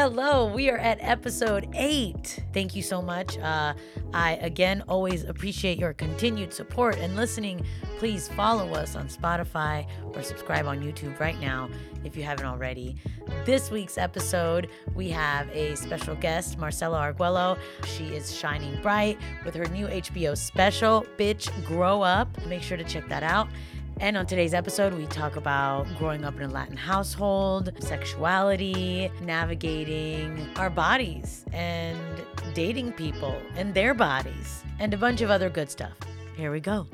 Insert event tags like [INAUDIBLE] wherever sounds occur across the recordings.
Hello, we are at episode eight. Thank you so much. Uh, I again always appreciate your continued support and listening. Please follow us on Spotify or subscribe on YouTube right now if you haven't already. This week's episode, we have a special guest, Marcella Arguello. She is shining bright with her new HBO special, Bitch Grow Up. Make sure to check that out. And on today's episode, we talk about growing up in a Latin household, sexuality, navigating our bodies, and dating people and their bodies, and a bunch of other good stuff. Here we go.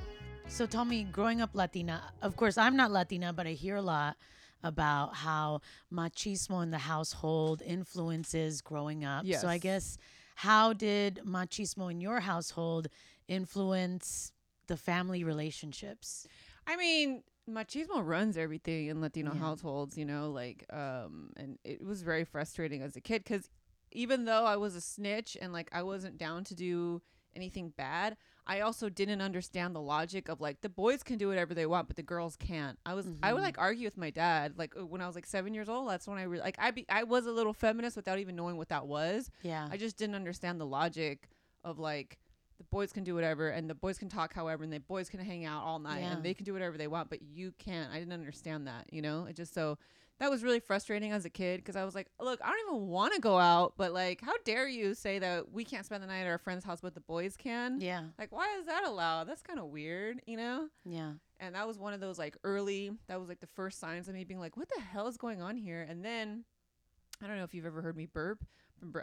So tell me, growing up Latina, of course, I'm not Latina, but I hear a lot about how machismo in the household influences growing up. So I guess, how did machismo in your household influence the family relationships? I mean, machismo runs everything in Latino Yeah. households, you know, like um and it was very frustrating as a kid cuz even though I was a snitch and like I wasn't down to do anything bad, I also didn't understand the logic of like the boys can do whatever they want but the girls can't. I was I would Mhm. like argue with my dad like uh, when I was like 7 years old, that's when I re- like I be I was a little feminist without even knowing what that was. Yeah. I just didn't understand the logic of like the boys can do whatever and the boys can talk however and the boys can hang out all night Yeah. and they can do whatever they want but you can't. I didn't understand that, you know? It just so that was really frustrating as a kid because I was like, look, I don't even want to go out, but like, how dare you say that we can't spend the night at our friend's house, but the boys can? yeah. Like, why is that allowed? That's kind of weird, you know? Yeah. And that was one of those like early, that was like the first signs of me being like, what the hell is going on here? And then I don't know if you've ever heard me burp.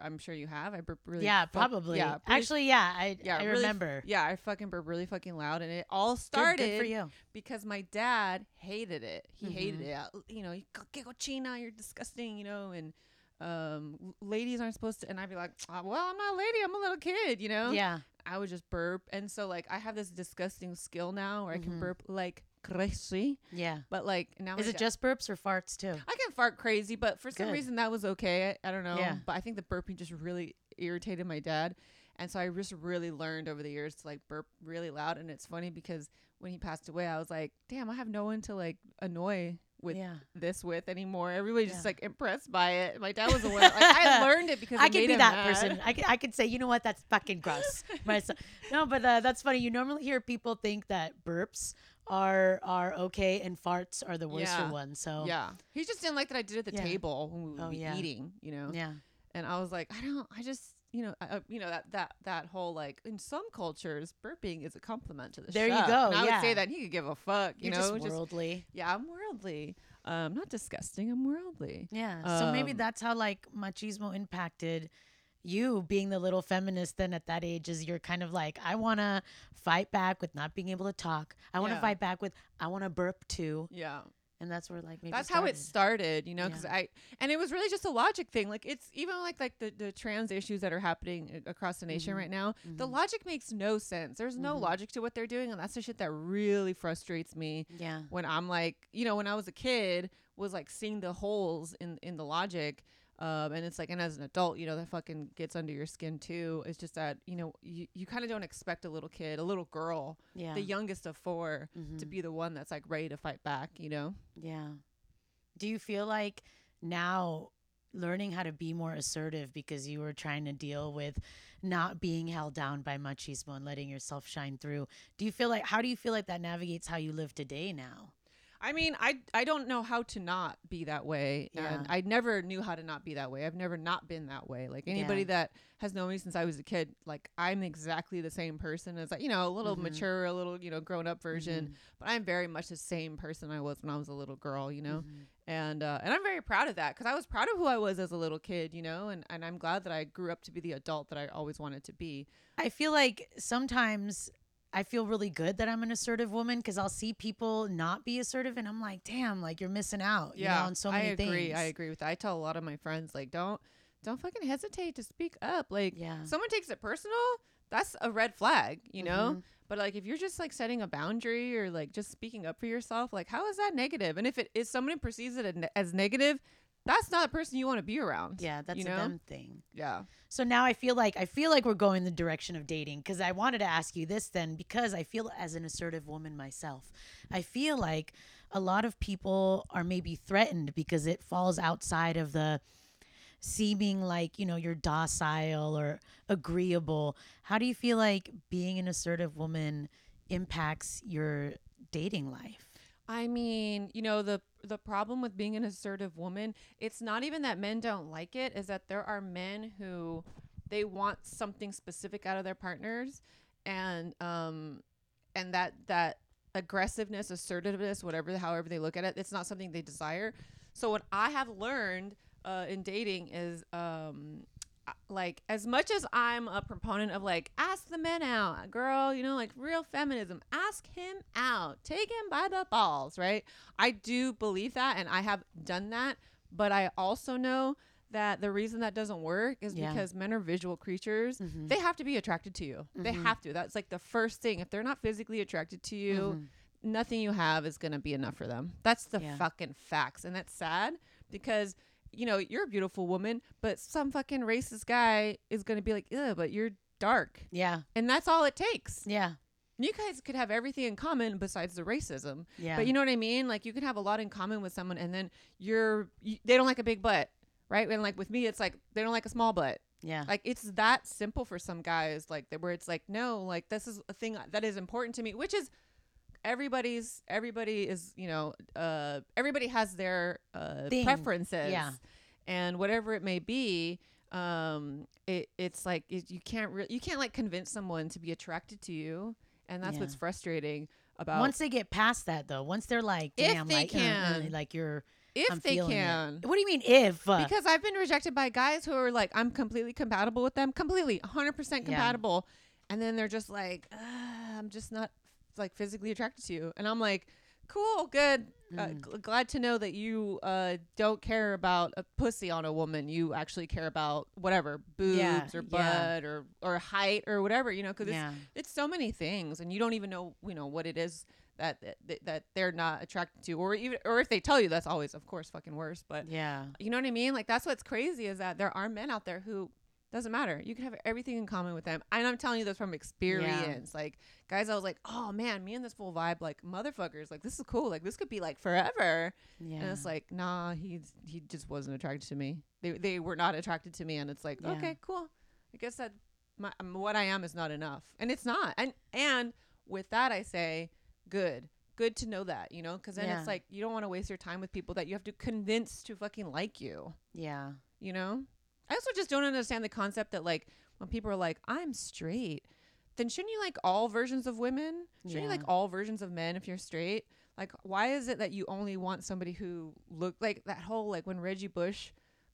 I'm sure you have. I burp really. yeah, fuck- probably. Yeah, Actually, yeah, I yeah, I really remember. yeah, I fucking burp really fucking loud, and it all started good, for you. because my dad hated it. He hated Mhm. it. You know, "Co- que cochina, you're disgusting. You know, and um, ladies aren't supposed to. And I'd be like, "Ah, well, I'm not a lady. I'm a little kid. You know. Yeah. I would just burp, and so like I have this disgusting skill now where I Mhm. can burp like crazy, Yeah. but like now Is it just burps or farts too? I can fart crazy, but for some Good. reason that was okay. I, I don't know. Yeah. But I think the burping just really irritated my dad. And so I just really learned over the years to like burp really loud. And it's funny because when he passed away, I was like, damn, I have no one to like annoy with yeah. this with anymore. Everybody just like impressed by it. My dad was [LAUGHS] aware. Like I learned it because I it could made be him that mad. person. I could, I could say, you know what, that's fucking gross. [LAUGHS] Myself. No, but uh, that's funny. You normally hear people think that burps are are okay and farts are the worst Yeah. ones. So Yeah. He just didn't like that I did at the Yeah. table when we were Oh, yeah. eating, you know? yeah, and I was like, I don't, I just, you know, uh, you know that that that whole like in some cultures, burping is a compliment to the show. There you go, And I would say that he could give a fuck, you you're know, just worldly. yeah, I'm worldly, um, not disgusting, I'm worldly. Yeah. so maybe Um, that's how like machismo impacted you being the little feminist then at that age is you're kind of like I want to fight back with not being able to talk. I want to Yeah. fight back with I want to burp too. Yeah, And that's where like maybe that's how it started. you know, because Yeah. I and it was really just a logic thing. Like it's even like like the the trans issues that are happening across the nation Mhm. right now. The Mhm. logic makes no sense. There's no Mhm. logic to what they're doing, and that's the shit that really frustrates me. Yeah. when I'm like, you know, when I was a kid, was like seeing the holes in in the logic. Um, and it's like, and as an adult, you know, that fucking gets under your skin too. It's just that, you know, you, you kind of don't expect a little kid, a little girl, Yeah. the youngest of 4 to Mhm. be the one that's like ready to fight back, you know? Yeah. Do you feel like now learning how to be more assertive because you were trying to deal with not being held down by machismo and letting yourself shine through? Do you feel like how do you feel like that navigates how you live today now? I mean, I I don't know how to not be that way, Yeah. and I never knew how to not be that way. I've never not been that way. Like anybody Yeah. that has known me since I was a kid, like I'm exactly the same person as like you know a little Mhm. mature, a little you know grown up version, Mhm. but I'm very much the same person I was when I was a little girl, you know, Mhm. and uh, and I'm very proud of that because I was proud of who I was as a little kid, you know, and and I'm glad that I grew up to be the adult that I always wanted to be. I feel like sometimes I feel really good that I'm an assertive woman because I'll see people not be assertive and I'm like, damn, like you're missing out. You know, on so many things. I agree. I agree with that. I tell a lot of my friends like don't don't fucking hesitate to speak up. Like Yeah. someone takes it personal, that's a red flag, you know? Mhm. But like if you're just like setting a boundary or like just speaking up for yourself, like how is that negative? And if it is someone perceives it as negative, that's not a person you want to be around. Yeah, that's you a know? them thing. Yeah. So now I feel like I feel like we're going the direction of dating because I wanted to ask you this then because I feel as an assertive woman myself, I feel like a lot of people are maybe threatened because it falls outside of the seeming like you know you're docile or agreeable how do you feel like being an assertive woman impacts your dating life I mean, you know, the the problem with being an assertive woman, it's not even that men don't like it, is that there are men who they want something specific out of their partners and um and that that aggressiveness, assertiveness, whatever however they look at it, it's not something they desire. So what I have learned uh, in dating is um like as much as I'm a proponent of like ask the men out, girl, you know, like real feminism, ask him out, take him by the balls, right? I do believe that and I have done that, but I also know that the reason that doesn't work is Yeah. because men are visual creatures. Mhm. They have to be attracted to you. They Mhm. have to. That's like the first thing. If they're not physically attracted to you, Mhm. nothing you have is going to be enough for them. That's the Yeah. fucking facts. And that's sad because, you know, you're a beautiful woman, but some fucking racist guy is going to be like, ugh, but you're dark. yeah And that's all it takes. yeah You guys could have everything in common besides the racism. yeah But you know what I mean? Like you can have a lot in common with someone and then you're, you, they don't like a big butt. Right. And like with me, it's like they don't like a small butt. yeah Like it's that simple for some guys, like that where it's like, no, like this is a thing that is important to me, which is everybody's everybody is, you know, uh everybody has their uh Thing. preferences. Yeah. And whatever it may be, um it it's like it, you can't really you can't like convince someone to be attracted to you. And that's Yeah. what's frustrating about once they get past that though once they're like If damn they like uh, uh, can. like you're if I'm they feeling it." can. what do you mean if uh, because I've been rejected by guys who are like, I'm completely compatible with them, completely 100% compatible. And then they're just like, "Ah, I'm just not like physically attracted to you. And I'm like, cool, good. Uh, Mm. gl- glad to know that you uh, don't care about a pussy on a woman. You actually care about whatever, boobs Yeah, or yeah. butt or, or height or whatever, you know, because yeah it's so many things and you don't even know you know what it is that that, that they're not attracted to or even or if they tell you that's always of course fucking worse but yeah you know what i mean like that's what's crazy is that there are men out there who doesn't matter. You can have everything in common with them. And i'm telling you this from experience. Like guys i was like oh man me and this full vibe like motherfuckers like this is cool. Like this could be like forever. Yeah and it's like nah he's he just wasn't attracted to me. They, they were not attracted to me. And it's like Yeah. okay cool. I guess that my, um, what i am is not enough. And it's not. And and with that i say good. Good to know that you know? Because then Yeah. it's like you don't want to waste your time with people that you have to convince to fucking like you. Yeah. You know i also just don't understand the concept that like when people are like i'm straight then shouldn't you like all versions of women shouldn't you like all versions of men if you're straight like why is it that you only want somebody who look like that whole like when reggie bush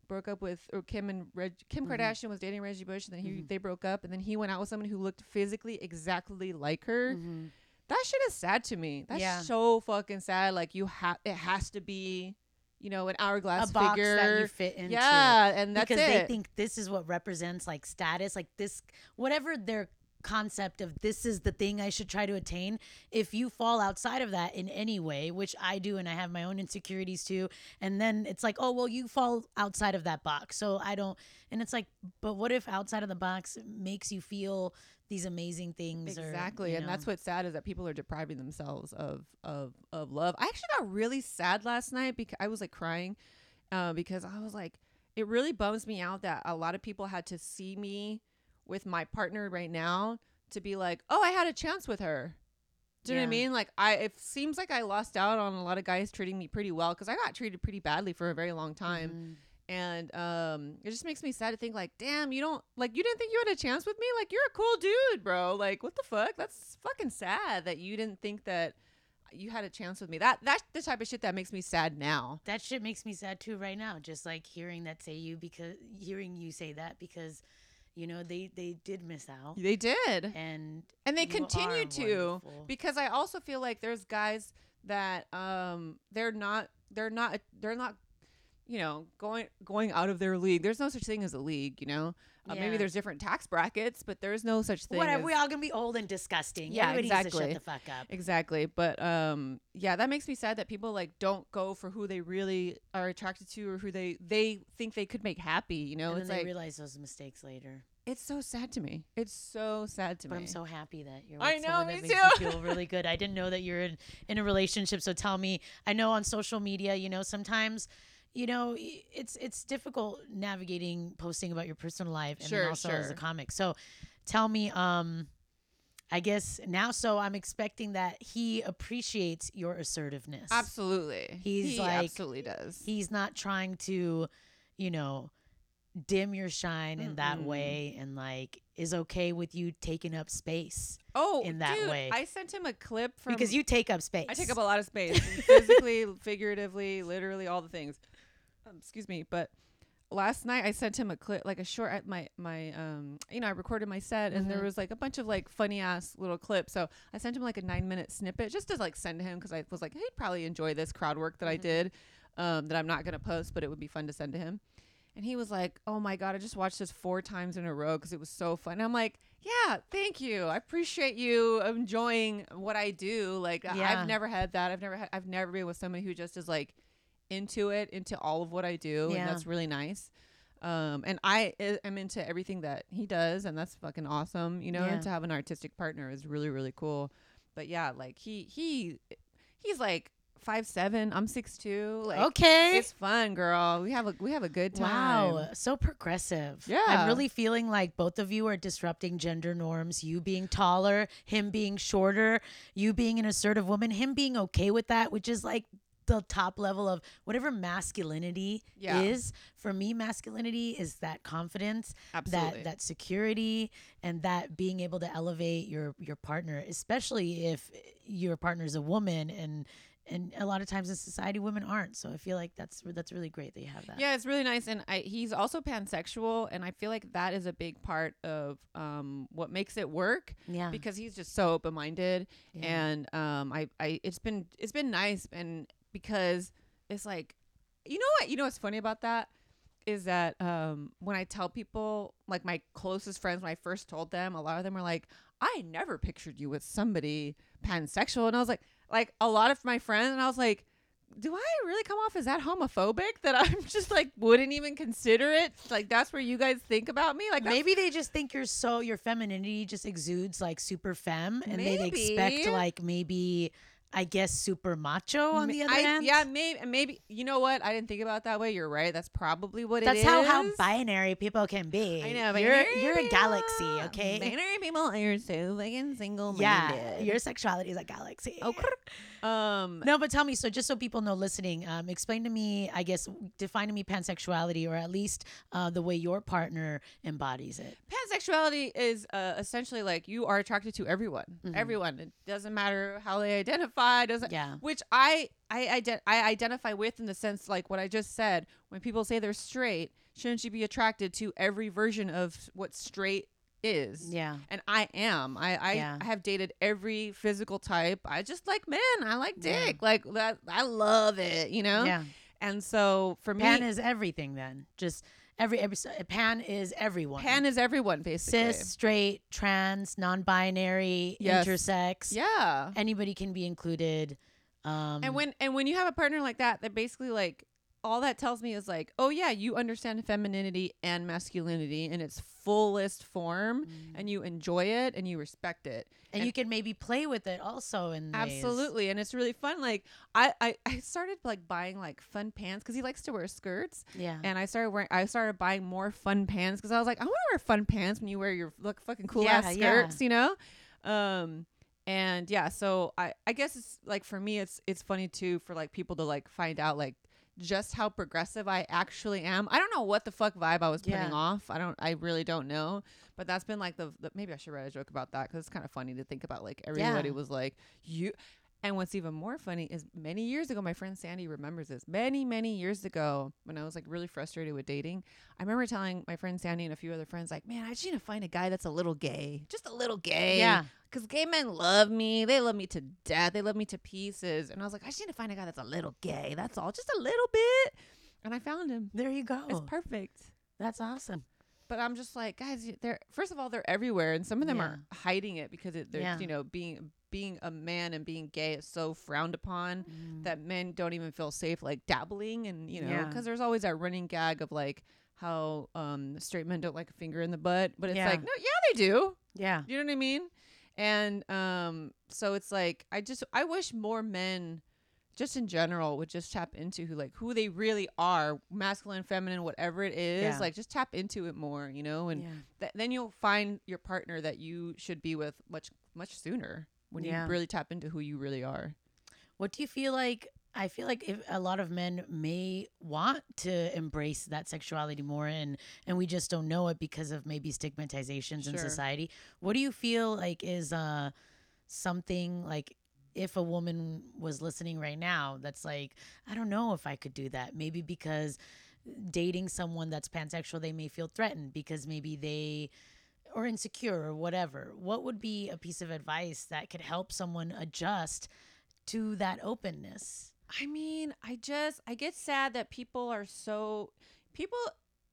broke up with or kim and Reg, kim Mhm. kardashian was dating reggie bush and then he Mhm. they broke up and then he went out with someone who looked physically exactly like her Mhm. that shit is sad to me that's Yeah. so fucking sad like you have it has to be you know an hourglass a box figure that you fit into. Yeah and that's because it. they think this is what represents like status like this whatever their concept of this is the thing I should try to attain. If you fall outside of that in any way which I do and I have my own insecurities too and then it's like oh well you fall outside of that box. So I don't and it's like but what if outside of the box makes you feel these amazing things or, exactly you and know? that's what's sad is that people are depriving themselves of of of love. I actually got really sad last night because i was like crying uh, because i was like it really bums me out that a lot of people had to see me with my partner right now to be like oh i had a chance with her. Do you know what I mean? Like I, it seems like I lost out on a lot of guys treating me pretty well because I got treated pretty badly for a very long time. Mhm. and um it just makes me sad to think like damn you don't like you didn't think you had a chance with me? Like you're a cool dude bro. Like what the fuck? That's fucking sad that you didn't think that you had a chance with me. That that's the type of shit that makes me sad now. That shit makes me sad too right now just like hearing that say you because hearing you say that because you know they they did miss out. They did. And and they continue to wonderful. because i also feel like there's guys that um they're not they're not they're not you know going going out of their league. There's no such thing as a league you know uh, maybe there's different tax brackets but there's no such thing whatever as- we all gonna be old and disgusting Yeah, Everybody needs to exactly. shut the fuck up Exactly. But um yeah, that makes me sad that people like don't go for who they really are attracted to or who they they think they could make happy, you know? and it's then they like realize those mistakes later it's so sad to me. It's so sad to but me. i'm so happy that you're I know, someone me that makes too. you feel really good i didn't know that you're in, in a relationship so tell me i know on social media you know sometimes you know, it's it's difficult navigating posting about your personal life and Sure, also as a comic. So, tell me, um, I guess now, so I'm expecting that he appreciates your assertiveness. Absolutely. He's he like- absolutely does. He's not trying to, you know, dim your shine in that way, and like is okay with you taking up space oh, in that dude, way. I sent him a clip from because you take up space. I take up a lot of space, [LAUGHS] physically, figuratively, literally, all the things. Um, excuse me, but last night I sent him a clip, like a short. At my my um, you know, I recorded my set, and there Mhm. was like a bunch of like funny ass little clips. So I sent him like a nine minute snippet just to like send to him because I was like, he'd probably enjoy this crowd work that I Mhm. did, um, that I'm not gonna post, but it would be fun to send to him. And he was like, "Oh my god, I just watched this four times in a row because it was so fun." And I'm like, "Yeah, thank you. I appreciate you enjoying what I do. Like, Yeah. I've never had that. I've never had. I've never been with somebody who just is like into it, into all of what I do, Yeah. and that's really nice. Um, and I am into everything that he does, and that's fucking awesome. You know, Yeah. and to have an artistic partner is really really cool. But yeah, like he he he's like five seven. I'm six two. Like okay. it's fun, girl. We have a we have a good time. Wow, so progressive. Yeah. I'm really feeling like both of you are disrupting gender norms. You being taller, him being shorter, you being an assertive woman, him being okay with that, which is like the top level of whatever masculinity Yeah. is. For me, masculinity is that confidence, Absolutely. that that security, and that being able to elevate your your partner, especially if your partner is a woman and and a lot of times in society women aren't. So I feel like that's that's really great that you have that. Yeah, it's really nice, and I, he's also pansexual, and I feel like that is a big part of um, what makes it work Yeah. because he's just so open minded, Yeah. and um, I, I, it's been, it's been nice, and because it's like, you know what, you know what's funny about that is that um, when I tell people, like my closest friends, when I first told them, a lot of them were like, I never pictured you with somebody pansexual, and I was like, like a lot of my friends, and I was like do I really come off as that homophobic that I'm [LAUGHS] just like wouldn't even consider it? Like that's where you guys think about me? Like maybe they just think you're so your femininity just exudes like super femme and they expect like maybe I guess super macho on the other I, hand. Yeah, maybe maybe you know what? I didn't think about that way. You're right. That's probably what it is. That's it is. how how binary people can be. I know, but you're you're a galaxy, okay? Binary people are so fucking single minded. Yeah, your sexuality is a galaxy. Okay. um No, but tell me. So, just so people know, listening, um, explain to me. I guess define to me pansexuality, or at least uh, the way your partner embodies it. pansexuality is uh, essentially like you are attracted to everyone. Mhm. Everyone. It doesn't matter how they identify. Doesn't Yeah. which I I ident- I identify with in the sense like what I just said. When people say they're straight, shouldn't you be attracted to every version of what straight is? Yeah. And I am. I I, Yeah. I have dated every physical type. I just like men. I like Yeah. dick. Like that. I love it. You know. Yeah. And so for me, Pan is everything. Then just every every pan is everyone. pan is everyone basically. cis, straight, trans, non-binary, Yes. intersex. Yeah. Anybody can be included. Um, and when and when you have a partner like that that basically like all that tells me is like oh yeah you understand femininity and masculinity in its fullest form and you enjoy it and you respect it and, you can maybe play with it also in ways. absolutely and it's really fun like I, I i started like buying like fun pants because he likes to wear skirts Yeah. and i started wearing i started buying more fun pants because i was like i want to wear fun pants when you wear your look fucking cool ass Yeah, yeah. skirts you know um and yeah so i i guess it's like for me it's it's funny too for like people to like find out like just how progressive I actually am. I don't know what the fuck vibe I was putting Yeah. off. I don't. I really don't know. But that's been like the, the maybe I should write a joke about that because it's kind of funny to think about. Like everybody Yeah. was like you. And what's even more funny is many years ago, my friend Sandy remembers this. Many, many years ago, when I was like really frustrated with dating, I remember telling my friend Sandy and a few other friends, like, man, I just need to find a guy that's a little gay. Just a little gay. Yeah. Because gay men love me. They love me to death. They love me to pieces. And I was like, I just need to find a guy that's a little gay. That's all. Just a little bit. And I found him. There you go. It's perfect. That's awesome. But I'm just like, guys, they're first of all, they're everywhere, and some of them Yeah. are hiding it because it, they're, Yeah. you know, being being a man and being gay is so frowned upon that men don't even feel safe like dabbling, and you know, Yeah. because there's always that running gag of like how um straight men don't like a finger in the butt, but it's Yeah. like, no, yeah, they do. Yeah. You know what I mean? And um, so it's like I just I wish more men just in general would just tap into who like who they really are, masculine, feminine, whatever it is. Yeah. Like just tap into it more, you know, and yeah. th- then you'll find your partner that you should be with much much sooner when Yeah. you really tap into who you really are. What do you feel like? I feel like if a lot of men may want to embrace that sexuality more, and and we just don't know it because of maybe stigmatizations in society. What do you feel like is uh something like if a woman was listening right now that's like I don't know if I could do that. Maybe because dating someone that's pansexual, they may feel threatened because maybe they or insecure or whatever. What would be a piece of advice that could help someone adjust to that openness? I mean, I just I get sad that people are so people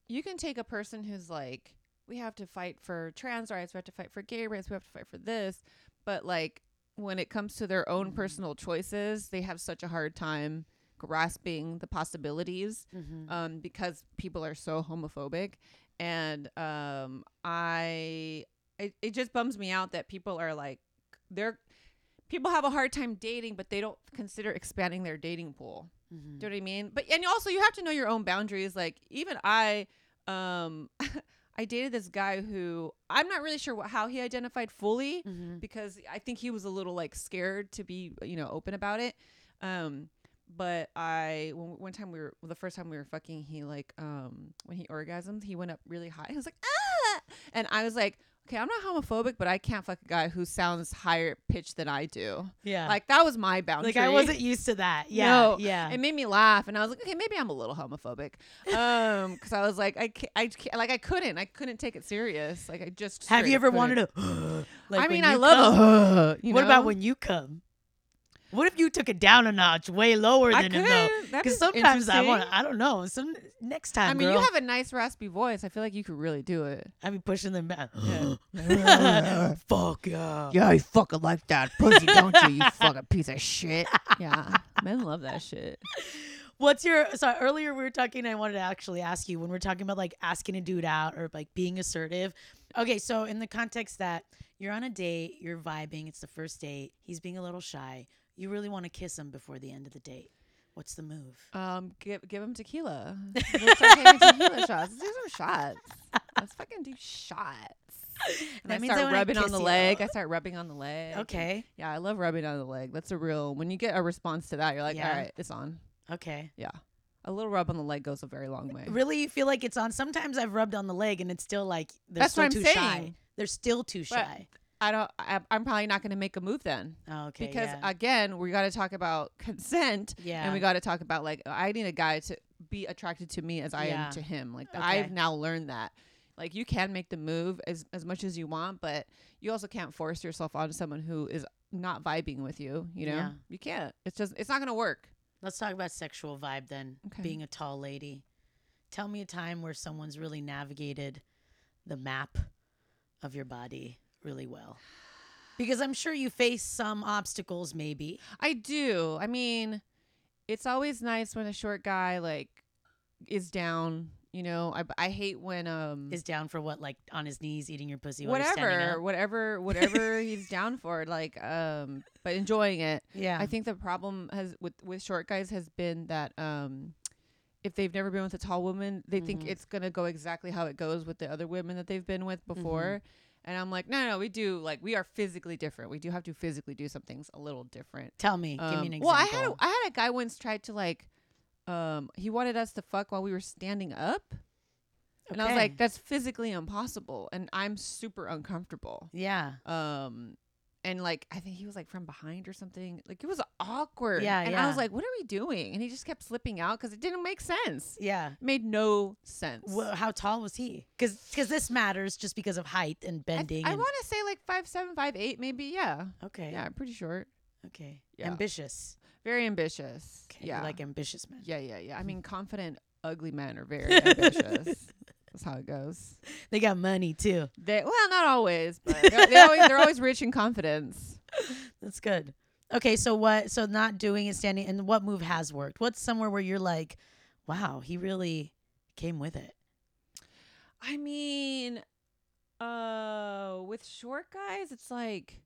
you can take a person who's like we have to fight for trans rights, we have to fight for gay rights, we have to fight for this, but like when it comes to their own personal choices, they have such a hard time grasping the possibilities Mm-hmm. um, because people are so homophobic. And um, I, it, it just bums me out that people are like, they're, people have a hard time dating, but they don't consider expanding their dating pool. Mm-hmm. Do you know what I mean? But, and also you have to know your own boundaries. Like, even I, um, [LAUGHS] I dated this guy who I'm not really sure what, how he identified fully Mm-hmm. because I think he was a little like scared to be, you know, open about it. Um, but I when, one time we were well, the first time we were fucking, he like um when he orgasms he went up really high. [LAUGHS] He was like ah, and I was like, okay, I'm not homophobic, but I can't fuck a guy who sounds higher pitched than I do. Yeah. Like that was my boundary. like I wasn't used to that. [LAUGHS] Yeah. No, yeah. It made me laugh, and I was like, okay, maybe I'm a little homophobic, um, [LAUGHS] because I was like, I, ca- I, ca- like, I couldn't, I couldn't take it serious. Like, I just. Have you ever wanted to? [GASPS] like I mean, I love come? a. You what about when you come? What if you took it down a notch, way lower I than could. him though? Because sometimes I want, I don't know. Some next time, I mean, girl, you have a nice raspy voice. I feel like you could really do it. I be pushing them back. [GASPS] Yeah. [LAUGHS] Fuck yeah. Yeah, you fucking like that pussy, don't you? You [LAUGHS] fucking piece of shit. Yeah, men love that shit. What's your so earlier we were talking I wanted to actually ask you when we're talking about like asking a dude out or like being assertive. Okay, so in the context that you're on a date, you're vibing, it's the first date, he's being a little shy. You really want to kiss him before the end of the date. What's the move? Um, give give him tequila. Let's start taking tequila [LAUGHS] shots. Let's do some shots. Let's fucking do shots. And That I start rubbing on the you. leg. I start rubbing on the leg. Okay. Yeah, I love rubbing on the leg. That's a real. When you get a response to that, you're like, Yeah. all right, it's on. Okay. Yeah, a little rub on the leg goes a very long way. Really you feel like it's on sometimes I've rubbed on the leg and it's still like they're That's still what I'm too shy. They're still too But- shy. I don't. I, I'm probably not going to make a move then okay. because yeah. again, we got to talk about [LAUGHS] consent. yeah. And we got to talk about like I need a guy to be attracted to me as I Yeah. am to him. Like Okay. I've now learned that. Like you can make the move as as much as you want, but you also can't force yourself onto someone who is not vibing with you. You know, Yeah. you can't. It's just it's not gonna work. Let's talk about sexual vibe then. Okay. Being a tall lady. Tell me a time where someone's really navigated the map of your body really well. Because I'm sure you face some obstacles, maybe. I do. I mean, it's always nice when a short guy like is down. You know, I I hate when um Is down for what, like on his knees eating your pussy whatever whatever whatever he's [LAUGHS] down for like um but enjoying it Yeah. I think the problem has with with short guys has been that um if they've never been with a tall woman, they think Mhm. it's gonna go exactly how it goes with the other women that they've been with before. And I'm like, no, no, no, we do like we are physically different. We do have to physically do some things a little different. Tell me. give me Um, an example. Well, I had a, I had a guy once tried to like, um, he wanted us to fuck while we were standing up, and I was like, that's physically impossible, and I'm super uncomfortable. Yeah. Um, and like I think he was like from behind or something. Like it was awkward. Yeah, And I was like, what are we doing? And he just kept slipping out because it didn't make sense. Yeah. It made no sense. Well, how tall was he? Because because this matters just because of height and bending. I and, want to say like five seven, five eight, maybe. Yeah. okay. Yeah, pretty short. Okay. Yeah. Ambitious. Very ambitious. Okay. Yeah. You like ambitious men. Yeah, yeah, yeah. I mean, confident, ugly men are very [LAUGHS] ambitious. That's how it goes. They got money too. They well, not always, but they're, they always, they're always rich in confidence. [LAUGHS] That's good. Okay, so what? So not doing it standing, and what move has worked? What's somewhere where you're like, wow, he really came with it. I mean, uh, with short guys, it's like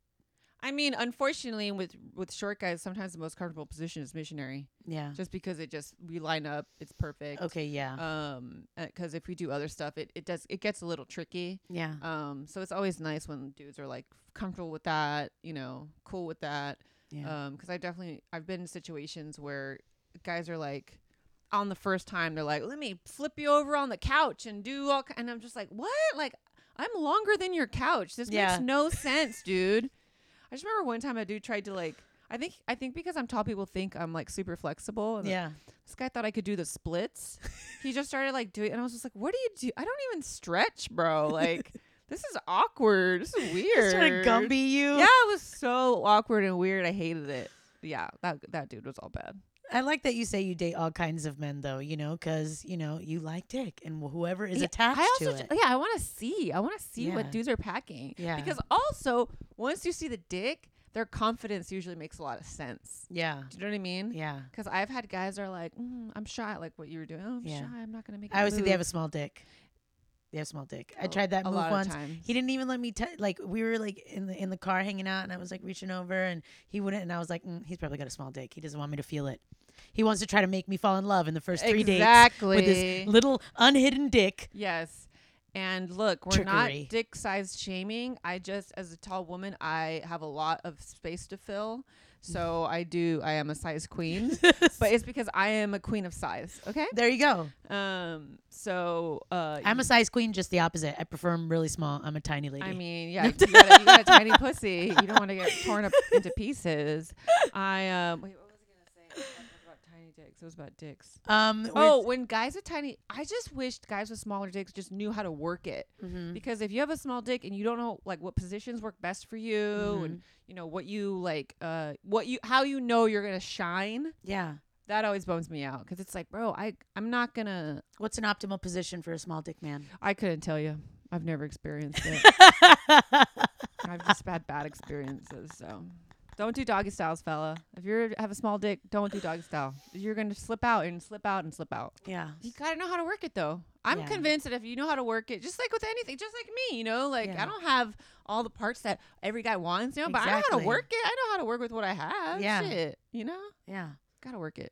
I mean, unfortunately, with with short guys, sometimes the most comfortable position is missionary, Yeah. just because it just we line up, it's perfect. Okay. Yeah. Um, because if we do other stuff, it it does it gets a little tricky. yeah. Um, so it's always nice when dudes are like comfortable with that, you know, cool with that. Yeah. Um, because I definitely I've been in situations where guys are like, on the first time they're like, let me flip you over on the couch and do all, ki-" and I'm just like, what? Like I'm longer than your couch. This Yeah. makes no sense, dude. I just remember one time a dude tried to like. I think I think because I'm tall, people think I'm like super flexible. And yeah. this guy thought I could do the splits. [LAUGHS] he just started like doing, and I was just like, "What do you do? I don't even stretch, bro. Like, [LAUGHS] this is awkward. This is weird." Trying to Gumby you. Yeah, it was so awkward and weird. I hated it. Yeah, that that dude was all bad. I like that you say you date all kinds of men, though. You know, because you know you like dick, and whoever is Yeah, attached I also to it. yeah, I want to see. I want to see Yeah. what dudes are packing. Yeah. Because also, once you see the dick, their confidence usually makes a lot of sense. Yeah. Do you know what I mean? Yeah. Because I've had guys that are like, mm, I'm shy, like what you were doing. Oh, I'm Yeah. shy. I'm not gonna make. I always think they have a small dick. They have small dick. I tried that a move once. He didn't even let me. T- like we were like in the in the car hanging out, and I was like reaching over, and he wouldn't. And I was like, mm, he's probably got a small dick. He doesn't want me to feel it. He wants to try to make me fall in love in the first three dates exactly. with this little unhidden dick. Yes. And look, we're Trickery. not dick size shaming. I just, as a tall woman, I have a lot of space to fill. So [LAUGHS] I do, I am a size queen. [LAUGHS] but it's because I am a queen of size. Okay. There you go. Um. So, uh, I'm a size queen, just the opposite. I prefer 'em really small. I'm a tiny lady. I mean, [LAUGHS] yeah, you got, a, you got a tiny pussy. You don't want to get torn up into pieces. I um. Wait, what was I gonna say? It was about tiny dicks. It was about dicks. um. Oh, when guys with tiny, I just wished guys with smaller dicks just knew how to work it. mhm. Because if you have a small dick and you don't know like what positions work best for you, Mm-hmm. and you know what you like, uh, what you how you know you're gonna shine, yeah. that always bums me out. Because it's like, bro, I I'm not gonna. What's an optimal position for a small dick man? I couldn't tell you. I've never experienced it. [LAUGHS] I've just had bad experiences. So don't do doggy styles, fella. If you have a small dick, don't do doggy style. You're gonna slip out and slip out and slip out. yeah. You gotta know how to work it though. I'm Yeah. convinced that if you know how to work it, just like with anything, just like me, you know, like Yeah. I don't have all the parts that every guy wants, you know, but I know how to work it. I know how to work with what I have. Yeah. Shit, you know, Yeah. gotta work it.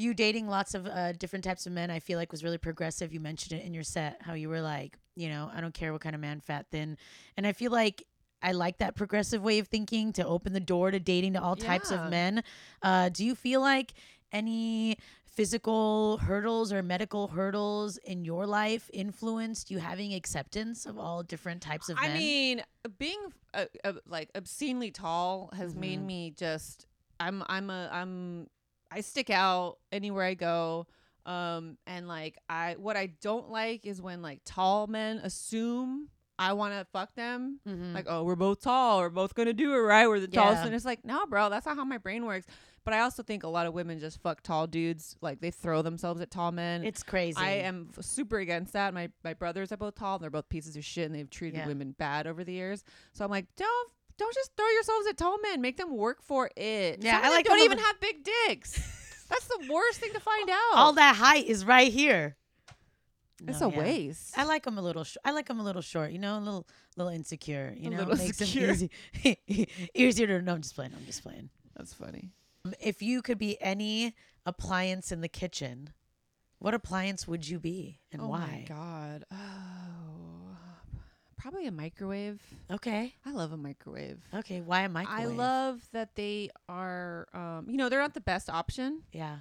you dating lots of uh, different types of men i feel like was really progressive you mentioned it in your set how you were like you know i don't care what kind of man fat thin and i feel like i like that progressive way of thinking to open the door to dating to all types of men uh, do you feel like any physical hurdles or medical hurdles in your life influenced you having acceptance of all different types of men I mean, being uh, uh, like obscenely tall has made Mhm. me just. I'm. I'm a. I'm. I stick out anywhere I go. Um, and like I, what I don't like is when like tall men assume I want to fuck them. Mhm. Like, oh, we're both tall. We're both gonna do it right. We're the tallest. And it's like, no, bro, that's not how my brain works. But I also think a lot of women just fuck tall dudes. Like they throw themselves at tall men. it's crazy I am f- super against that. My my brothers are both tall. And they're both pieces of shit, and they've treated Yeah. women bad over the years. So I'm like, don't don't just throw yourselves at tall men. Make them work for it. Yeah, Some I like don't even have big dicks. That's the worst thing to find [LAUGHS] out. all that height is right here it's a yeah. waste. I like them a little. Sh- I like them a little short. You know, a little, little insecure. You A know, makes secure. them easy, [LAUGHS] easier to. No, I'm just playing. I'm just playing. That's funny. Um, If you could be any appliance in the kitchen, what appliance would you be and oh why? my god. Oh, probably a microwave. Okay, I love a microwave. okay. Why a microwave? I love that they are, um, you know, they're not the best option, Yeah,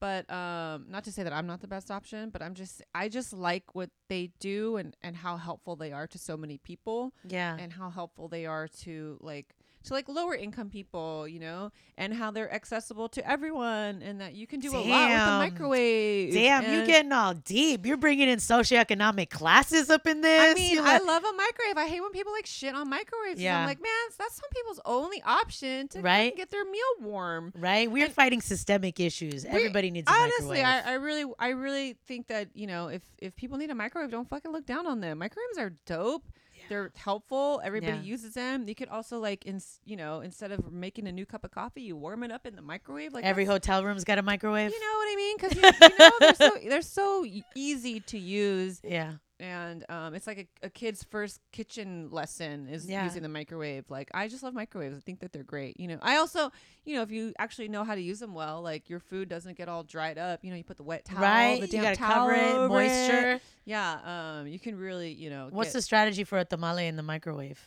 but um, not to say that I'm not the best option, but I'm just, I just like what they do and and how helpful they are to so many people, yeah. and how helpful they are to like to like lower income people, you know, and how they're accessible to everyone, and that you can do a lot with Damn. a microwave. Damn, you and- getting all deep. You're bringing in socioeconomic classes up in this. I mean, You I love a microwave. I hate when people like shit on microwaves. Yeah. I'm like, man, that's some people's only option to Right? get their meal warm. right. We're and- fighting systemic issues. Everybody needs a Honestly, microwave. I, I really, I really think that you know, if if people need a microwave, don't fucking look down on them. Microwaves are dope. They're helpful. Everybody Yeah. uses them. You could also like, in, you know, instead of making a new cup of coffee, you warm it up in the microwave. Like Every hotel room's got a microwave. You know what I mean? Because you, you know they're so [LAUGHS] they're so easy to use. yeah. And um, it's like a, a kid's first kitchen lesson is Yeah. using the microwave. Like I just love microwaves. I think that they're great. You know, I also, you know, if you actually know how to use them well, like your food doesn't get all dried up. You know, you put the wet towel, right? the You gotta towel cover it, moisture. Yeah, um, you can really, you know, What's the strategy for a tamale in the microwave?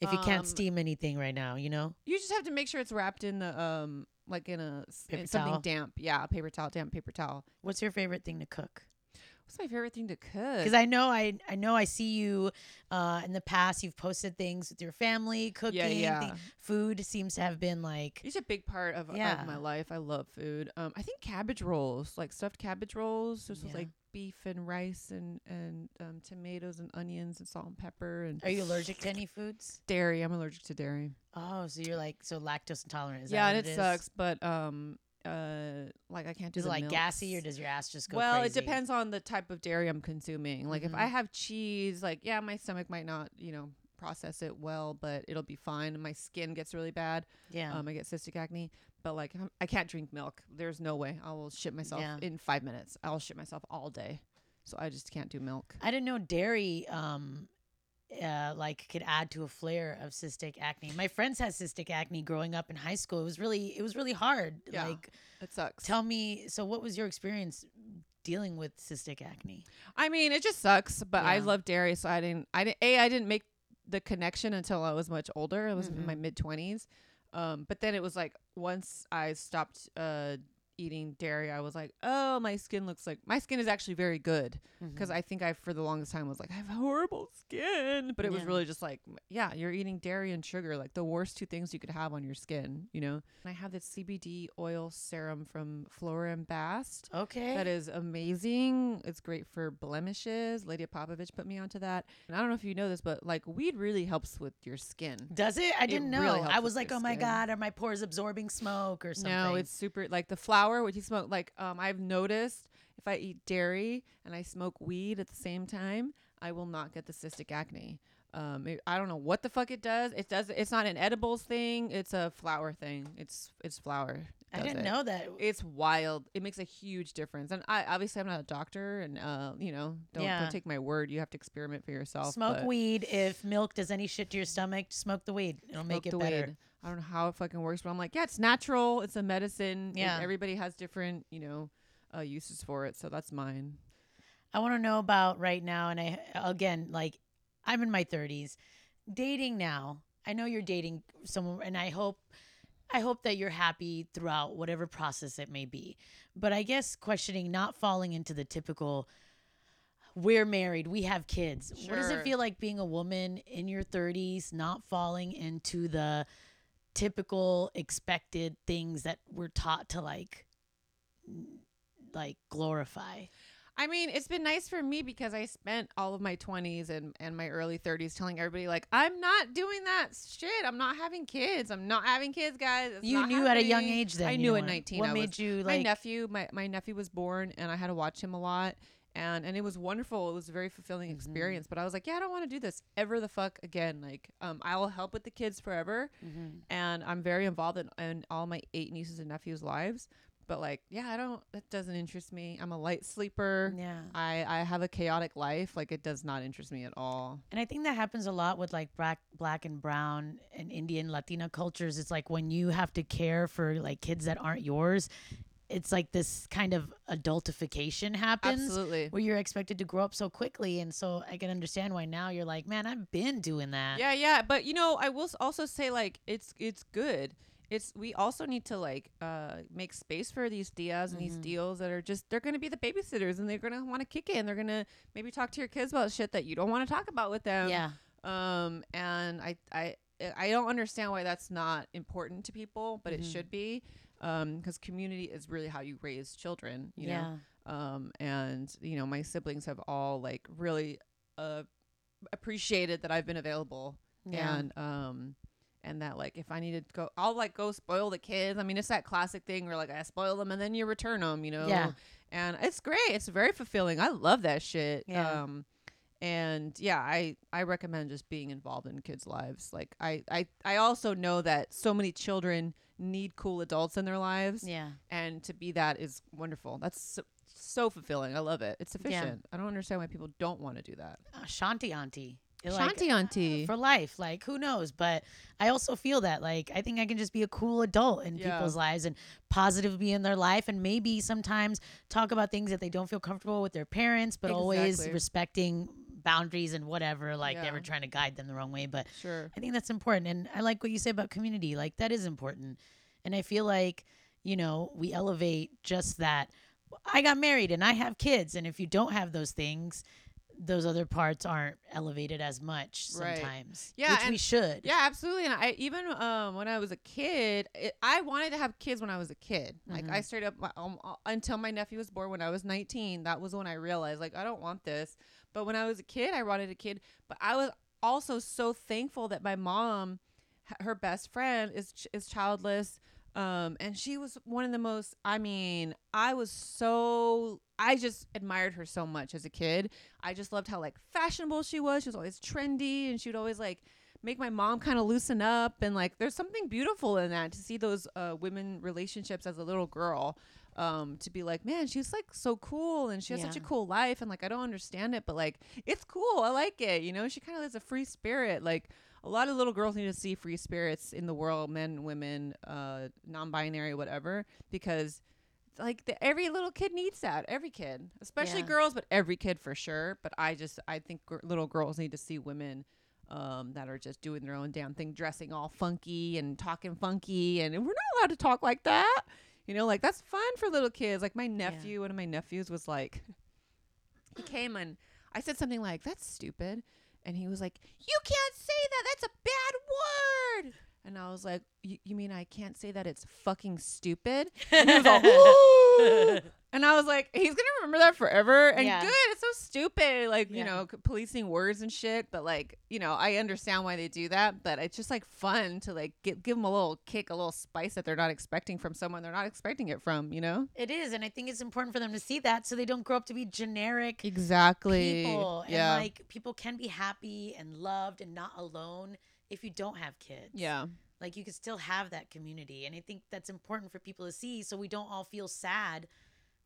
If you Um, can't steam anything right now, you know? You just have to make sure it's wrapped in the um, like in a in something damp. Yeah, paper towel, damp paper towel. What's your favorite thing to cook? What's my favorite thing to cook? Because I know I I know I see you uh, in the past. You've posted things with your family, cooking. yeah, yeah. thi- food seems to have been like It's a big part of, Yeah. of my life. I love food. Um, I think cabbage rolls, like stuffed cabbage rolls, just with Yeah. like beef and rice and and um, tomatoes and onions and salt and pepper and Are you allergic to any foods? dairy. I'm allergic to dairy. Oh, so you're like so lactose intolerant? Is yeah, and what it is? sucks, but um, uh, like I can't do Is it like gassy or does your ass just go well, crazy? it depends on the type of dairy I'm consuming. Like if I Mhm. have cheese, like yeah, my stomach might not, you know, process it well, but it'll be fine. My skin gets really bad. Yeah. Um, I get cystic acne. But like I'm- I can't drink milk. There's no way I will shit myself Yeah. in five minutes. I'll shit myself all day. So I just can't do milk. I didn't know dairy um uh like could add to a flare of cystic acne. My friends had cystic acne growing up in high school. It was really it was really hard. Yeah. Like It sucks. tell me so what was your experience dealing with cystic acne? I mean, it just sucks. But I love dairy, so I didn't. I didn't. A. I didn't make the connection until I was much older. I was in my Mhm. mid twenties. Um, but then it was like once I stopped uh eating dairy, I was like, oh, my skin looks like my skin is actually very good because Mhm. I think I for the longest time was like I have horrible skin, but it was really just like yeah, you're eating dairy and sugar, like the worst two things you could have on your skin, you know. And I have this CBD oil serum from Flora and Bast. okay. That is amazing. It's great for blemishes. Lady Popovich put me onto that. And I don't know if you know this, but like weed really helps with your skin. Does it? I didn't know. really I was like, oh my skin. god, are my pores absorbing smoke or something? No, it's super like the flower what you smoke like um I've noticed if I eat dairy and I smoke weed at the same time, I will not get the cystic acne. Um it, I don't know what the fuck it does. It does it's not an edibles thing, it's a flower thing. It's it's flower. I didn't it. know that. It's wild. It makes a huge difference. And I obviously I'm not a doctor and uh you know, don't Yeah. don't take my word. You have to experiment for yourself. Smoke weed. If milk does any shit to your stomach, smoke the weed. It'll make it the better. weed. I don't know how it fucking works, but I'm like, yeah, it's natural. It's a medicine. Yeah. Everybody has different, you know, uh, uses for it. So that's mine. I want to know about right now, and I again, like, I'm in my 30s, dating now. I know you're dating someone, and I hope, I hope that you're happy throughout whatever process it may be. But I guess questioning not falling into the typical. We're married. We have kids. What does it feel like being a woman in your 30s, not falling into the typical expected things that we're taught to like, like glorify? I mean, it's been nice for me because I spent all of my 20s and, and my early 30s telling everybody, like, I'm not doing that shit. I'm not having kids. I'm not having kids, guys. It's You knew at a young age then. I you knew at 19. What I made was- you my like? nephew, my, my nephew was born and I had to watch him a lot. And, and it was wonderful. It was a very fulfilling Mhm. experience. But I was like, yeah, I don't want to do this ever the fuck again. Like, um, I will help with the kids forever. Mhm. and I'm very involved in, in all my eight nieces and nephews' lives. But like, yeah, I don't. That doesn't interest me. I'm a light sleeper. Yeah. I I have a chaotic life. Like, it does not interest me at all. And I think that happens a lot with like black, black and brown and Indian Latina cultures. It's like when you have to care for like kids that aren't yours, it's like this kind of adultification happens Absolutely. where you're expected to grow up so quickly. And so I can understand why now you're like, man, I've been doing that. Yeah, yeah. But you know, I will also say like it's it's good. It's we also need to like uh make space for these tías and these Mhm. deals that are just they're gonna be the babysitters and they're gonna want to kick in. They're gonna maybe talk to your kids about shit that you don't want to talk about with them. Yeah. um and i i i don't understand why that's not important to people but Mhm. it should be um because community is really how you raise children you yeah. know um and you know my siblings have all like really uh appreciated that i've been available Yeah. and um and that like if i needed to go i'll like go spoil the kids i mean it's that classic thing where like i spoil them and then you return them you know Yeah. and it's great it's very fulfilling i love that shit Yeah. um and yeah i i recommend just being involved in kids lives like i i i also know that so many children need cool adults in their lives yeah. and to be that is wonderful that's so, so fulfilling. I love it. It's sufficient. I don't understand why people don't want to do that. Uh, Shanti auntie. Like, Shanti auntie. for life. Like, who knows? But I also feel that, like, I think I can just be a cool adult in Yeah. people's lives and positive be in their life, and maybe sometimes talk about things that they don't feel comfortable with their parents, but always respecting boundaries and whatever. Like, Yeah. never trying to guide them the wrong way. But Sure. I think that's important. And I like what you say about community. Like, that is important. And I feel like, you know, we elevate just that. I got married and I have kids. And if you don't have those things, those other parts aren't elevated as much Right. sometimes. Yeah, Which we should. Yeah, absolutely. And I even um when I was a kid, it, I wanted to have kids when I was a kid. Like Mm-hmm. I straight up um, until my nephew was born when I was 19. That was when I realized like I don't want this. But when I was a kid, I wanted a kid. But I was also so thankful that my mom, her best friend, is is childless. Um, and she was one of the most. I mean, I was so. I just admired her so much as a kid. I just loved how like fashionable she was. She was always trendy, and she would always like make my mom kind of loosen up and like there's something beautiful in that to see those uh, women relationships as a little girl um to be like man she's like so cool and she has such a cool life and like i don't understand it but like it's cool i like it you know she kind of has a free spirit like a lot of little girls need to see free spirits in the world men women uh non-binary whatever because like the, every little kid needs that every kid especially Yeah. girls but every kid for sure but i just i think gr- little girls need to see women um, that are just doing their own damn thing, dressing all funky and talking funky, and we're not allowed to talk like that. You know, like that's fun for little kids. Like my nephew, one of my nephews was like, he came and I said something like, "That's stupid," and he was like, "You can't say that. That's a bad word." And I was like, "You you mean I can't say that it's fucking stupid?" And he was all, [LAUGHS] And I was like, he's gonna remember that forever. And Yeah. good, it's so stupid, like you know, c- policing words and shit. But like, you know, I understand why they do that. But it's just like fun to like give give them a little kick, a little spice that they're not expecting from someone they're not expecting it from. You know, It is, and I think it's important for them to see that so they don't grow up to be generic exactly. people. yeah, And like people can be happy and loved and not alone if you don't have kids. yeah, Like you can still have that community. And I think that's important for people to see so we don't all feel sad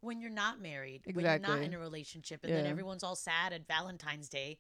when you're not married, when you're not in a relationship, and then everyone's all sad at Valentine's Day.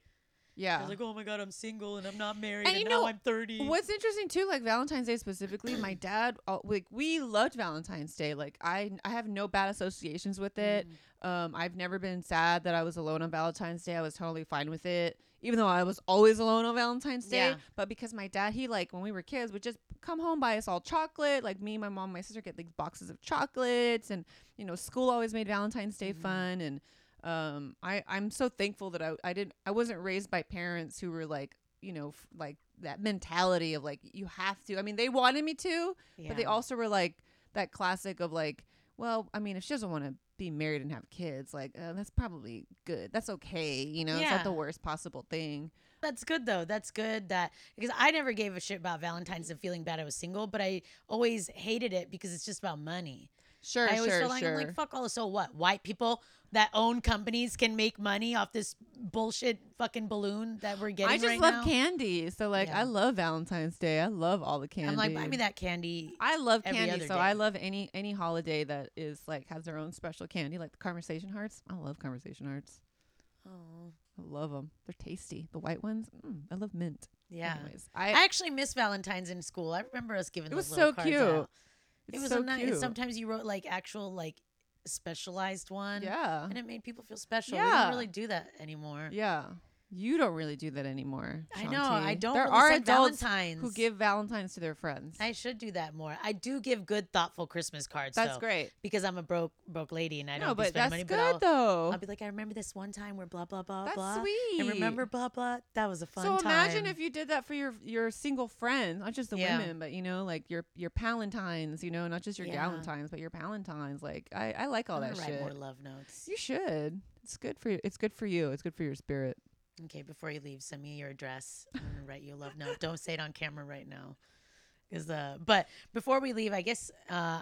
yeah. They're like, oh my God, I'm single and I'm not married And and, you now know, I'm 30. What's interesting too, like Valentine's Day specifically, my [CLEARS THROAT] dad, uh, like we loved Valentine's Day. Like I, I have no bad associations with it. Mm. Um, I've never been sad that I was alone on Valentine's Day. I was totally fine with it, even though I was always alone on Valentine's Day. Yeah. But because my dad, he like when we were kids, would just come home buy us all chocolate. Like me, my mom, my sister get like boxes of chocolates, and you know, school always made Valentine's Day Mhm. fun. And um, I, I'm so thankful that I, I didn't, I wasn't raised by parents who were like, you know, f- like that mentality of like you have to. I mean, they wanted me to, but they also were like that classic of like, well, I mean, if she doesn't want to be married and have kids, like uh, that's probably good. That's okay. You know, it's not the worst possible thing. That's good though. That's good that because I never gave a shit about Valentine's and feeling bad I was single, but I always hated it because it's just about money. Sure, I always sure, feel like sure. I'm like fuck all. So what? White people that own companies can make money off this bullshit fucking balloon that we're getting I just right love now. candy, so like Yeah. I love Valentine's Day. I love all the candy. I'm like, buy me that candy. I love candy, so I love any any holiday that is like has their own special candy, like the conversation hearts. I love conversation hearts. Oh, I love them. They're tasty. The white ones. Mm, I love mint. yeah. Anyways, I I, actually miss Valentine's in school. I remember us giving It was so cute. out. It's It was so nice. cute. Sometimes you wrote like actual like specialized one. yeah, And it made people feel special. We don't really do that anymore. yeah. You don't really do that anymore. I know. I don't There are adults Valentine's. who give Valentines to their friends. I should do that more. I do give good, thoughtful Christmas cards. That's though, great. because I'm a broke broke lady and I no, don't but that's money. good but I'll, though. I'll be like, I remember this one time where blah blah blah that's blah. sweet. And remember blah blah. That was a fun so time. imagine if you did that for your your single friends, not just the Yeah. women, but you know, like your your palantines, you know, not just your Yeah. galentines, but your palantines. Like I, I like all I'm that shit. write more love notes. You should. It's good for you. It's good for you. It's good for your spirit. Okay, before you leave, send me your address. I'm gonna write you a love note. Don't say it on camera right now, because uh. But before we leave, I guess uh,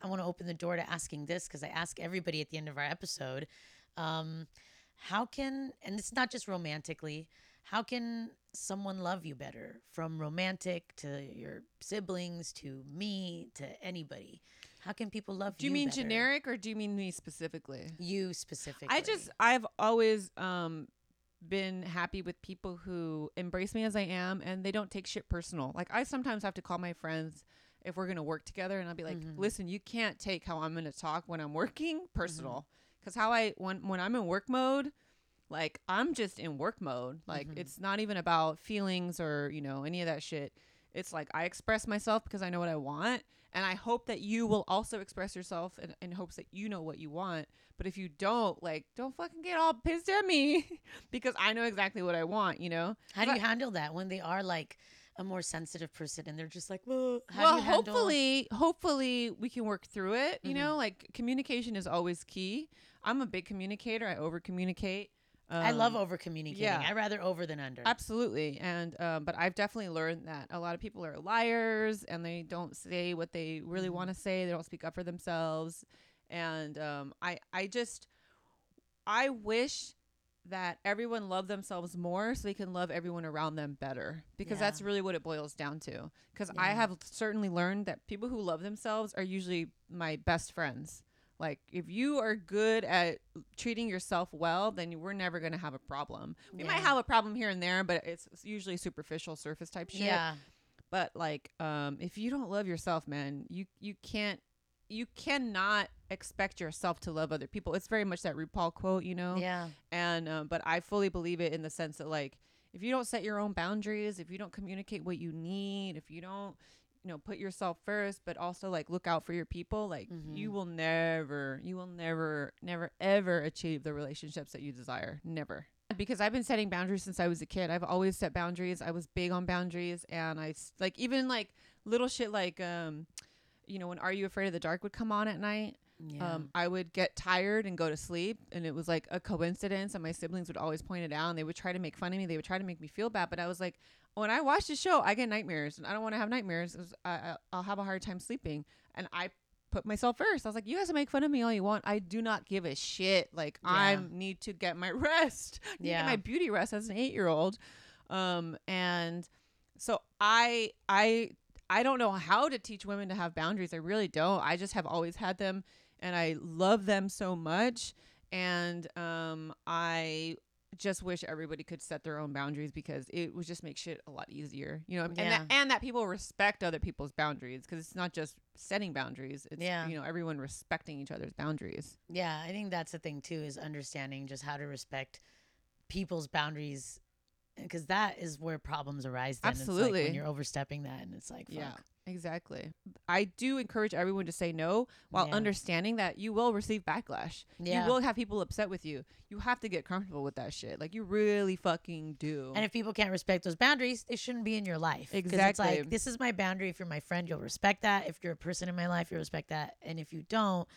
I want to open the door to asking this because I ask everybody at the end of our episode, um, how can and it's not just romantically. How can someone love you better, from romantic to your siblings to me to anybody? How can people love you? Do you mean better? generic or do you mean me specifically? You specifically. I just I've always um been happy with people who embrace me as I am and they don't take shit personal. Like I sometimes have to call my friends if we're going to work together and I'll be like, Mhm. "Listen, you can't take how I'm going to talk when I'm working [LAUGHS] personal." Cuz how I when when I'm in work mode, like I'm just in work mode. Like Mhm. it's not even about feelings or, you know, any of that shit. It's like I express myself because I know what I want and I hope that you will also express yourself in, in hopes that you know what you want. But if you don't, like, don't fucking get all pissed at me [LAUGHS] because I know exactly what I want, you know? How do you handle that when they are like a more sensitive person and they're just like, well, how well, do you handle? hopefully, hopefully we can work through it. You Mhm. know, like communication is always key. I'm a big communicator. I over communicate. I love Um, over communicating. yeah. I rather over than under. Absolutely. And um, but I've definitely learned that a lot of people are liars and they don't say what they really Mhm. want to say. They don't speak up for themselves. And um, I I just I wish that everyone loved themselves more so they can love everyone around them better because Yeah. that's really what it boils down to because i have certainly learned that people who love themselves are usually my best friends like if you are good at treating yourself well then we're never going to have a problem. We might have a problem here and there but it's usually superficial surface type shit. Yeah. but like um if you don't love yourself man you you can't you cannot expect yourself to love other people. It's very much that RuPaul quote you know? Yeah. and um, but I fully believe it in the sense that like if you don't set your own boundaries, if you don't communicate what you need, if you don't you know put yourself first, but also like look out for your people, like Mhm. you will never, you will never, never ever achieve the relationships that you desire. Never. Because I've been setting boundaries since I was a kid. I've always set boundaries. I was big on boundaries, and I like even like little shit like um, you know, when Are You Afraid of the Dark would come on at night Yeah. um, I would get tired and go to sleep, and it was like a coincidence. And my siblings would always point it out, and they would try to make fun of me. They would try to make me feel bad, but I was like, when I watch the show, I get nightmares, and I don't want to have nightmares. I, I, I'll have a hard time sleeping, and I put myself first. I was like, you guys make fun of me all you want. I do not give a shit. Like I need to get my [LAUGHS] rest. Need Yeah. my beauty rest as an eight year old. Um, and so I I I don't know how to teach women to have boundaries. I really don't. I just have always had them and I love them so much. And um, I just wish everybody could set their own boundaries because it would just make shit a lot easier, you know. And Yeah. that, and that people respect other people's boundaries because it's not just setting boundaries. It's Yeah. you know everyone respecting each other's boundaries. Yeah, I think that's the thing too is understanding just how to respect people's boundaries because that is where problems arise. Then. It's like Absolutely. when you're overstepping that, and it's like, fuck. Yeah, exactly. I do encourage everyone to say no while Yeah. understanding that you will receive backlash. Yeah. You will have people upset with you. You have to get comfortable with that shit. Like you really fucking do. And if people can't respect those boundaries, they shouldn't be in your life. 'Cause It's Exactly. like this is my boundary. If you're my friend, you'll respect that. If you're a person in my life, you'll respect that. And if you don't,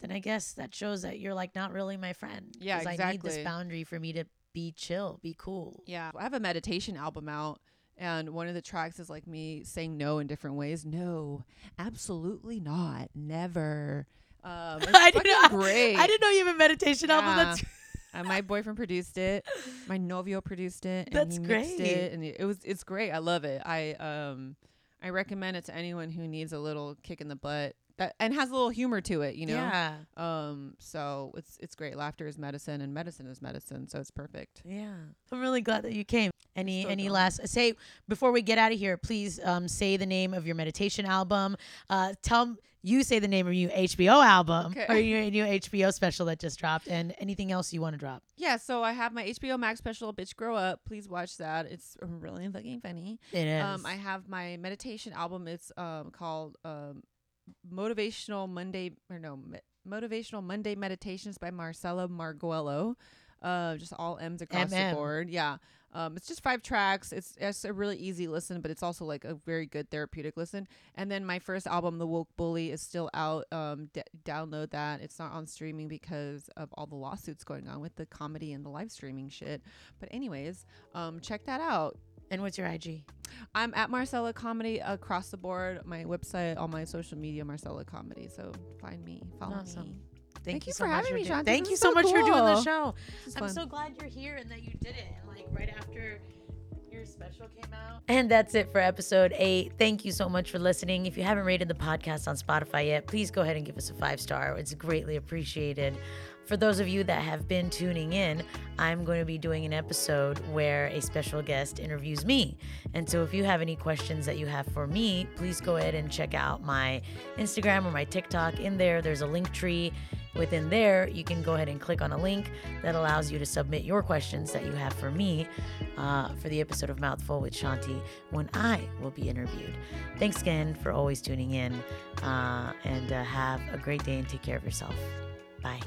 then I guess that shows that you're like not really my friend. Yeah, 'Cause I need this boundary for me to be chill, be cool. yeah, I have a meditation album out. And one of the tracks is like me saying no in different ways. No, absolutely not. Never. Um, it's [LAUGHS] I didn't know- great. I didn't know you have a meditation album. Yeah. That's [LAUGHS] Uh, my boyfriend produced it. My novio produced it. And That's great. It, and it was it's great. I love it. I um I recommend it to anyone who needs a little kick in the butt that and has a little humor to it. You know. yeah, Um. So it's it's great. Laughter is medicine, and medicine is medicine. So it's perfect. yeah. I'm really glad that you came. Any so any dumb. last say before we get out of here? Please um say the name of your meditation album. Uh, tell you say the name of your HBO album Okay. or your new HBO special that just dropped, and anything else you want to drop. Yeah. So I have my HBO Max special, "Bitch Grow Up." Please watch that. It's really fucking funny. It is. Um, I have my meditation album. It's um called um, Motivational Monday or no Me- Motivational Monday Meditations by Marcella Marguello. Uh, just all M's across MM. the board. Yeah. Um, it's just five tracks. It's it's a really easy listen, but it's also like a very good therapeutic listen. And then my first album, The Woke Bully, is still out. Um, d- download that. It's not on streaming because of all the lawsuits going on with the comedy and the live streaming shit. But anyways, um, check that out. And what's your IG? I'm at Marcella Comedy across the board. My website, all my social media, Marcella Comedy. So find me, follow Awesome. me. Thank, Thank you you so for much having me, doing- Shanti. Thank This you so so much for doing the show. I'm fun. so glad you're here and that you did it. And like right after your special came out. And that's it for episode eight. Thank you so much for listening. If you haven't rated the podcast on Spotify yet, please go ahead and give us a five star. It's greatly appreciated. For those of you that have been tuning in, I'm going to be doing an episode where a special guest interviews me. And so if you have any questions that you have for me, please go ahead and check out my Instagram or my TikTok. In there, there's a link tree. Within there, you can go ahead and click on a link that allows you to submit your questions that you have for me uh, for the episode of Mouthful with Shanti when I will be interviewed. Thanks again for always tuning in uh, and uh, have a great day and take care of yourself. Bye.